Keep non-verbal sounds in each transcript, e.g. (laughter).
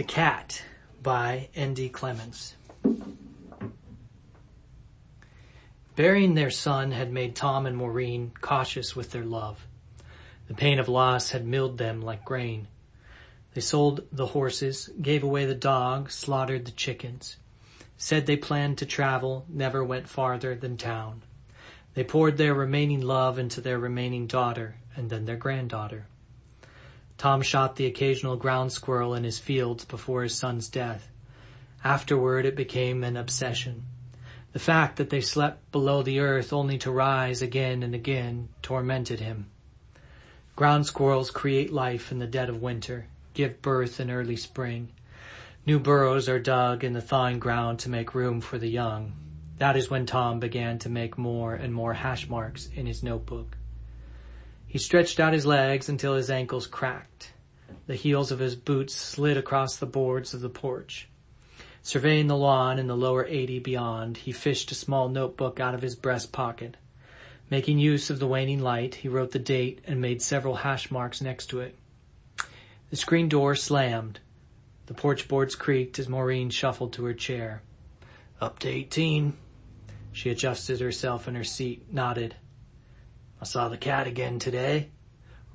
The Cat by N.D. Clemons. Burying their son had made Tom and Maureen cautious with their love. The pain of loss had milled them like grain. They sold the horses, gave away the dog, slaughtered the chickens. Said they planned to travel, never went farther than town. They poured their remaining love into their remaining daughter and then their granddaughter. Tom shot the occasional ground squirrel in his fields before his son's death. Afterward it became an obsession. The fact that they slept below the earth only to rise again and again tormented him. Ground squirrels create life in the dead of winter, give birth in early spring. New burrows are dug in the thawing ground to make room for the young. That is when Tom began to make more and more hash marks in his notebook. He stretched out his legs until his ankles cracked. The heels of his boots slid across the boards of the porch. Surveying the lawn and the lower eighty beyond, he fished a small notebook out of his breast pocket. Making use of the waning light, he wrote the date and made several hash marks next to it. The screen door slammed. The porch boards creaked as Maureen shuffled to her chair. Up to 18. She adjusted herself in her seat, nodded. I saw the cat again today.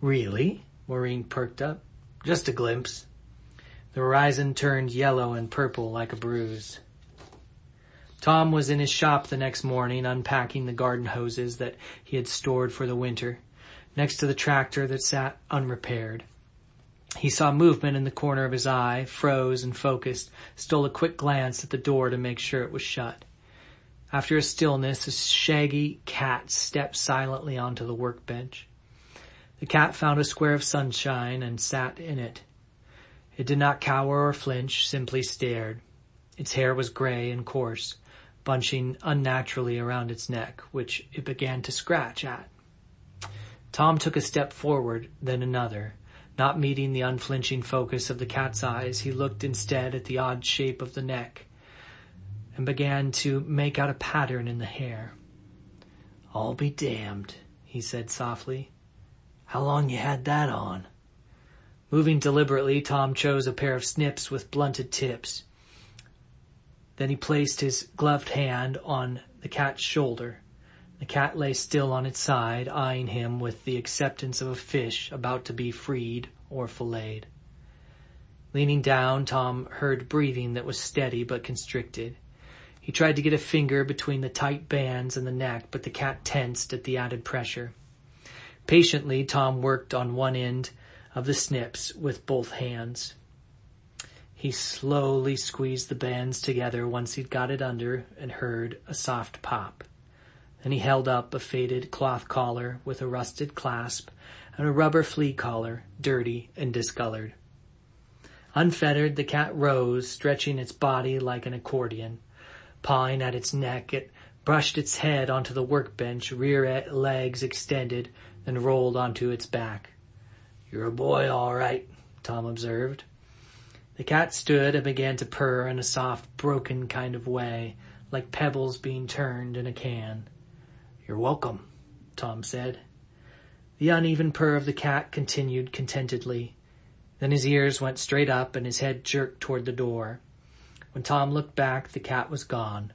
Really? Maureen perked up. Just a glimpse. The horizon turned yellow and purple like a bruise. Tom was in his shop the next morning unpacking the garden hoses that he had stored for the winter, next to the tractor that sat unrepaired. He saw movement in the corner of his eye, froze and focused, stole a quick glance at the door to make sure it was shut. After a stillness, a shaggy cat stepped silently onto the workbench. The cat found a square of sunshine and sat in it. It did not cower or flinch, simply stared. Its hair was gray and coarse, bunching unnaturally around its neck, which it began to scratch at. Tom took a step forward, then another. Not meeting the unflinching focus of the cat's eyes, he looked instead at the odd shape of the neck and began to make out a pattern in the hair. I'll be damned, he said softly. How long you had that on? Moving deliberately, Tom chose a pair of snips with blunted tips. Then he placed his gloved hand on the cat's shoulder. The cat lay still on its side, eyeing him with the acceptance of a fish about to be freed or filleted. Leaning down, Tom heard breathing that was steady but constricted. He tried to get a finger between the tight bands and the neck, but the cat tensed at the added pressure. Patiently, Tom worked on one end of the snips with both hands. He slowly squeezed the bands together once he'd got it under and heard a soft pop. Then he held up a faded cloth collar with a rusted clasp and a rubber flea collar, dirty and discolored. Unfettered, the cat rose, stretching its body like an accordion. Pawing at its neck, it brushed its head onto the workbench, rear legs extended, then rolled onto its back. You're a boy, all right, Tom observed. The cat stood and began to purr in a soft, broken kind of way, like pebbles being turned in a can. You're welcome, Tom said. The uneven purr of the cat continued contentedly. Then his ears went straight up and his head jerked toward the door. When Tom looked back, the cat was gone.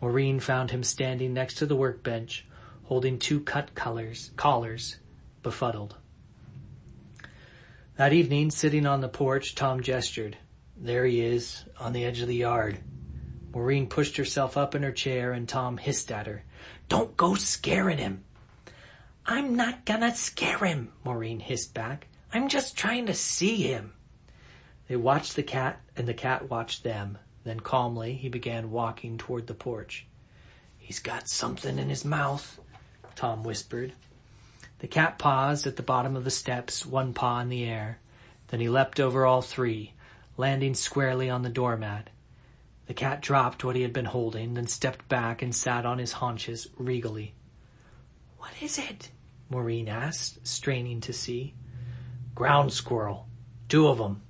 Maureen found him standing next to the workbench, holding two cut collars, collars, befuddled. That evening, sitting on the porch, Tom gestured. There he is, on the edge of the yard. Maureen pushed herself up in her chair and Tom hissed at her. Don't go scaring him. I'm not gonna scare him, Maureen hissed back. I'm just trying to see him. They watched the cat and the cat watched them. Then calmly he began walking toward the porch. He's got something in his mouth, Tom whispered. The cat paused at the bottom of the steps, one paw in the air. Then he leapt over all three, landing squarely on the doormat. The cat dropped what he had been holding, then stepped back and sat on his haunches regally. What is it? Maureen asked, straining to see. Ground squirrel. Two of them.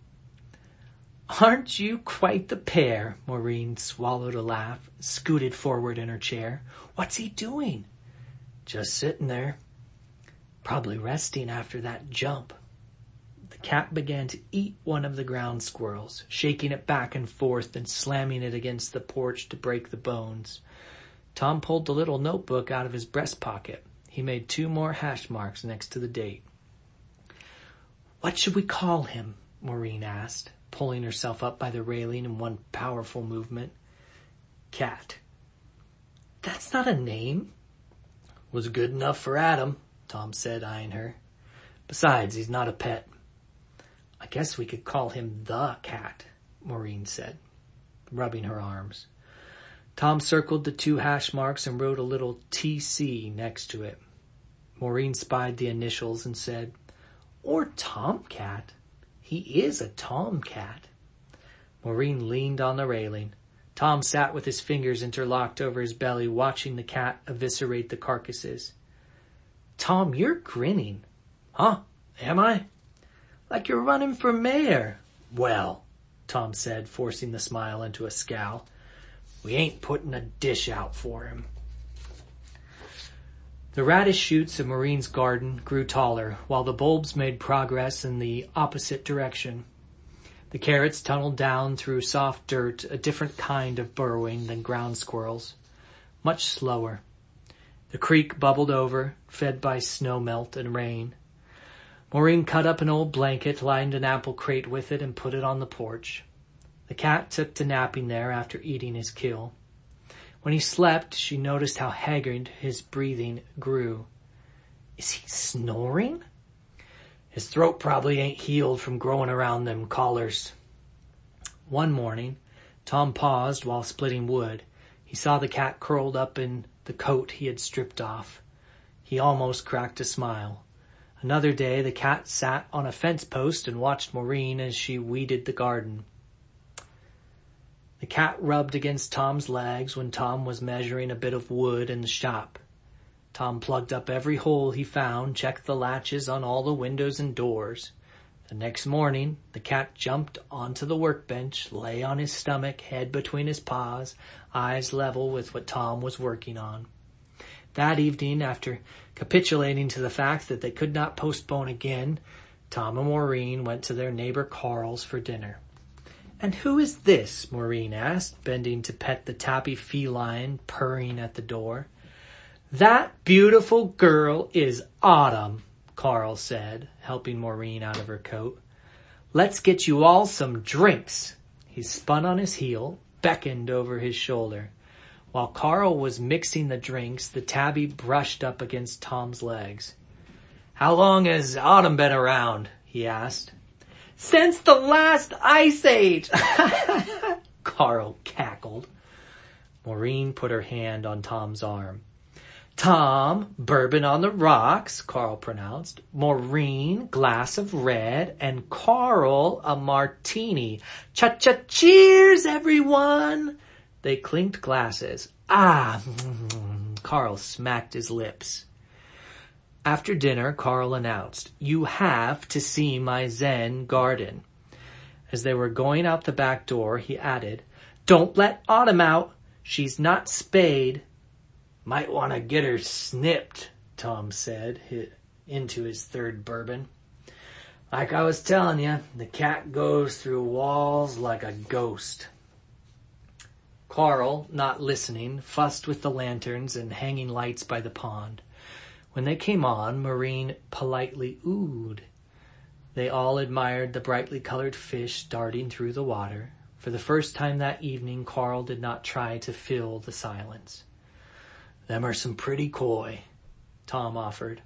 Aren't you quite the pair? Maureen swallowed a laugh, scooted forward in her chair. What's he doing? Just sitting there. Probably resting after that jump. The cat began to eat one of the ground squirrels, shaking it back and forth and slamming it against the porch to break the bones. Tom pulled the little notebook out of his breast pocket. He made two more hash marks next to the date. What should we call him? Maureen asked, pulling herself up by the railing in one powerful movement. Cat. That's not a name. Was good enough for Adam, Tom said, eyeing her. Besides, he's not a pet. I guess we could call him the cat, Maureen said, rubbing her arms. Tom circled the two hash marks and wrote a little TC next to it. Maureen spied the initials and said, or Tomcat. He is a tomcat. Maureen leaned on the railing. Tom sat with his fingers interlocked over his belly, watching the cat eviscerate the carcasses. Tom, you're grinning. Huh? Am I? Like you're running for mayor. Well, Tom said, forcing the smile into a scowl. We ain't putting a dish out for him. The radish shoots of Maureen's garden grew taller, while the bulbs made progress in the opposite direction. The carrots tunneled down through soft dirt, a different kind of burrowing than ground squirrels. Much slower. The creek bubbled over, fed by snow melt and rain. Maureen cut up an old blanket, lined an apple crate with it, and put it on the porch. The cat took to napping there after eating his kill. When he slept, she noticed how haggard his breathing grew. Is he snoring? His throat probably ain't healed from growing around them collars. One morning, Tom paused while splitting wood. He saw the cat curled up in the coat he had stripped off. He almost cracked a smile. Another day, the cat sat on a fence post and watched Maureen as she weeded the garden. The cat rubbed against Tom's legs when Tom was measuring a bit of wood in the shop. Tom plugged up every hole he found, checked the latches on all the windows and doors. The next morning, the cat jumped onto the workbench, lay on his stomach, head between his paws, eyes level with what Tom was working on. That evening, after capitulating to the fact that they could not postpone again, Tom and Maureen went to their neighbor Carl's for dinner. And who is this? Maureen asked, bending to pet the tabby feline purring at the door. That beautiful girl is Autumn, Carl said, helping Maureen out of her coat. Let's get you all some drinks. He spun on his heel, beckoned over his shoulder. While Carl was mixing the drinks, the tabby brushed up against Tom's legs. How long has Autumn been around? he asked. Since the last ice age! (laughs) Carl cackled. Maureen put her hand on Tom's arm. Tom, bourbon on the rocks, Carl pronounced. Maureen, glass of red, and Carl, a martini. Cha-cha cheers, everyone! They clinked glasses. Ah, (laughs) Carl smacked his lips. After dinner, Carl announced, You have to see my Zen garden. As they were going out the back door, he added, Don't let Autumn out. She's not spayed. Might want to get her snipped, Tom said, into his third bourbon. Like I was telling you, the cat goes through walls like a ghost. Carl, not listening, fussed with the lanterns and hanging lights by the pond. When they came on, Maureen politely oohed. They all admired the brightly colored fish darting through the water. For the first time that evening, Carl did not try to fill the silence. Them are some pretty koi, Tom offered.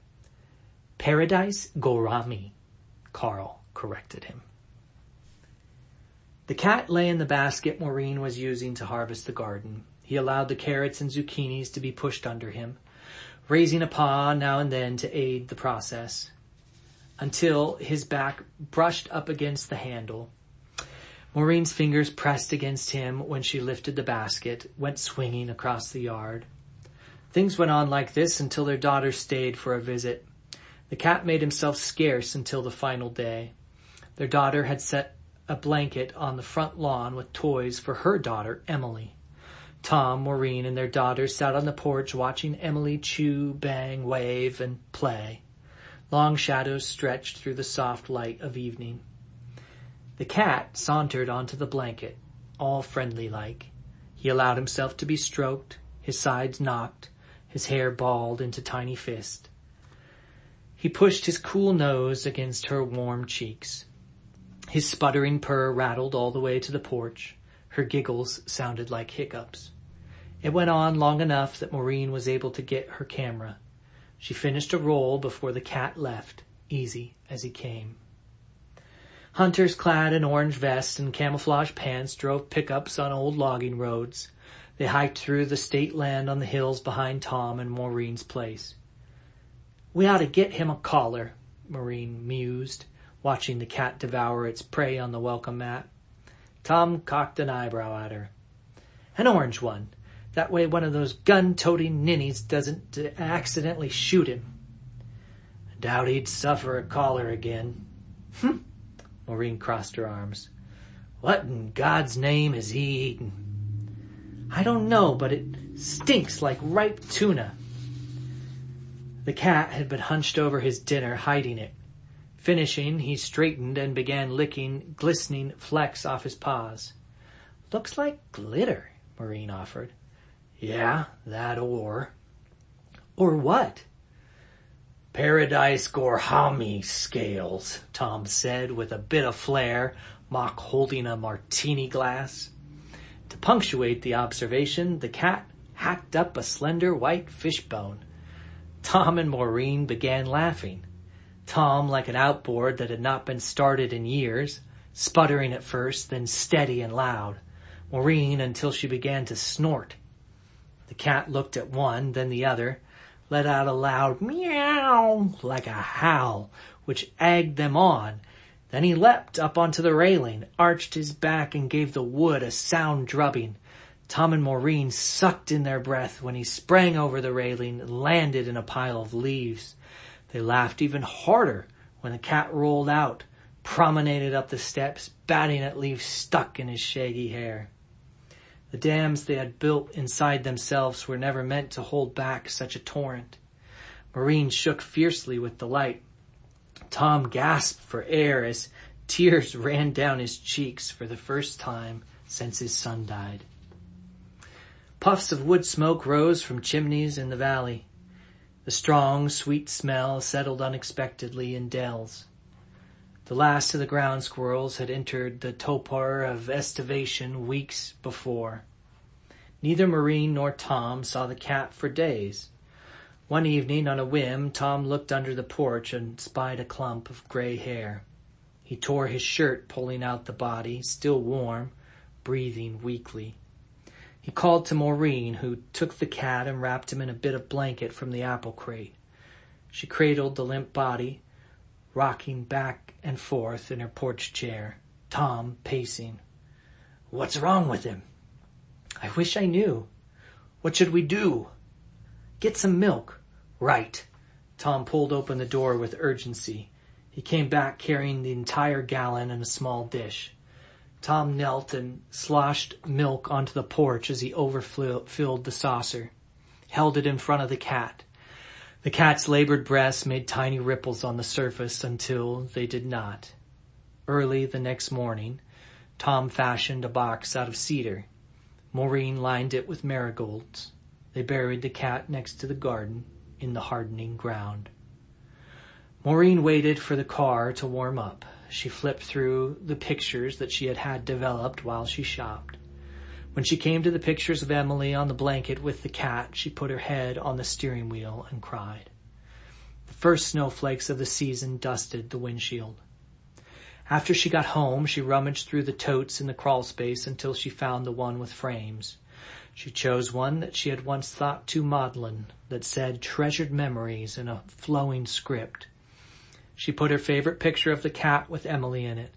Paradise gourami, Carl corrected him. The cat lay in the basket Maureen was using to harvest the garden. He allowed the carrots and zucchinis to be pushed under him raising a paw now and then to aid the process, until his back brushed up against the handle. Maureen's fingers pressed against him when she lifted the basket, went swinging across the yard. Things went on like this until their daughter stayed for a visit. The cat made himself scarce until the final day. Their daughter had set a blanket on the front lawn with toys for her daughter, Emily. Tom, Maureen, and their daughter sat on the porch watching Emily chew, bang, wave, and play. Long shadows stretched through the soft light of evening. The cat sauntered onto the blanket, all friendly like. He allowed himself to be stroked, his sides knocked, his hair balled into tiny fists. He pushed his cool nose against her warm cheeks. His sputtering purr rattled all the way to the porch. Her giggles sounded like hiccups. It went on long enough that Maureen was able to get her camera. She finished a roll before the cat left, easy as he came. Hunters clad in orange vests and camouflage pants drove pickups on old logging roads. They hiked through the state land on the hills behind Tom and Maureen's place. We ought to get him a collar, Maureen mused, watching the cat devour its prey on the welcome mat. Tom cocked an eyebrow at her. An orange one. That way one of those gun-toting ninnies doesn't accidentally shoot him. I doubt he'd suffer a collar again. Hm. Maureen crossed her arms. What in God's name is he eating? I don't know, but it stinks like ripe tuna. The cat had been hunched over his dinner, hiding it. Finishing, he straightened and began licking glistening flecks off his paws. Looks like glitter, Maureen offered. Yeah, that or. Or what? Paradise Gourami scales, Tom said with a bit of flair, mock holding a martini glass. To punctuate the observation, the cat hacked up a slender white fishbone. Tom and Maureen began laughing. Tom like an outboard that had not been started in years, sputtering at first, then steady and loud. Maureen until she began to snort. The cat looked at one, then the other, let out a loud meow like a howl, which egged them on. Then he leapt up onto the railing, arched his back and gave the wood a sound drubbing. Tom and Maureen sucked in their breath when he sprang over the railing and landed in a pile of leaves. They laughed even harder when the cat rolled out, promenaded up the steps, batting at leaves stuck in his shaggy hair. The dams they had built inside themselves were never meant to hold back such a torrent. Maureen shook fiercely with delight. Tom gasped for air as tears (laughs) ran down his cheeks for the first time since his son died. Puffs of wood smoke rose from chimneys in the valley. The strong, sweet smell settled unexpectedly in dells. The last of the ground squirrels had entered the torpor of estivation weeks before. Neither Maureen nor Tom saw the cat for days. One evening, on a whim, Tom looked under the porch and spied a clump of gray hair. He tore his shirt, pulling out the body, still warm, breathing weakly. He called to Maureen, who took the cat and wrapped him in a bit of blanket from the apple crate. She cradled the limp body, rocking back and forth in her porch chair, Tom pacing. What's wrong with him? I wish I knew. What should we do? Get some milk. Right. Tom pulled open the door with urgency. He came back carrying the entire gallon in a small dish. Tom knelt and sloshed milk onto the porch as he overfilled the saucer, held it in front of the cat. The cat's labored breasts made tiny ripples on the surface until they did not. Early the next morning, Tom fashioned a box out of cedar. Maureen lined it with marigolds. They buried the cat next to the garden in the hardening ground. Maureen waited for the car to warm up. She flipped through the pictures that she had had developed while she shopped. When she came to the pictures of Emily on the blanket with the cat, she put her head on the steering wheel and cried. The first snowflakes of the season dusted the windshield. After she got home, she rummaged through the totes in the crawl space until she found the one with frames. She chose one that she had once thought too maudlin, that said treasured memories in a flowing script. She put her favorite picture of the cat with Emily in it,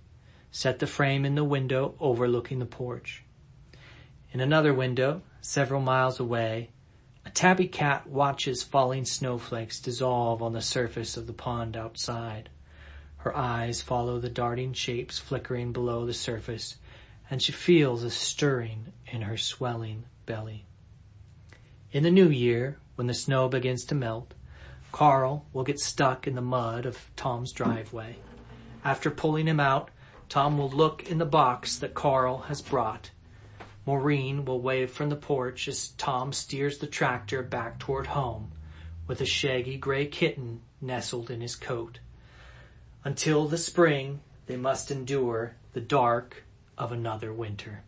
set the frame in the window overlooking the porch. In another window, several miles away, a tabby cat watches falling snowflakes dissolve on the surface of the pond outside. Her eyes follow the darting shapes flickering below the surface, and she feels a stirring in her swelling belly. In the new year, when the snow begins to melt, Carl will get stuck in the mud of Tom's driveway. After pulling him out, Tom will look in the box that Carl has brought. Maureen will wave from the porch as Tom steers the tractor back toward home with a shaggy gray kitten nestled in his coat. Until the spring, they must endure the dark of another winter.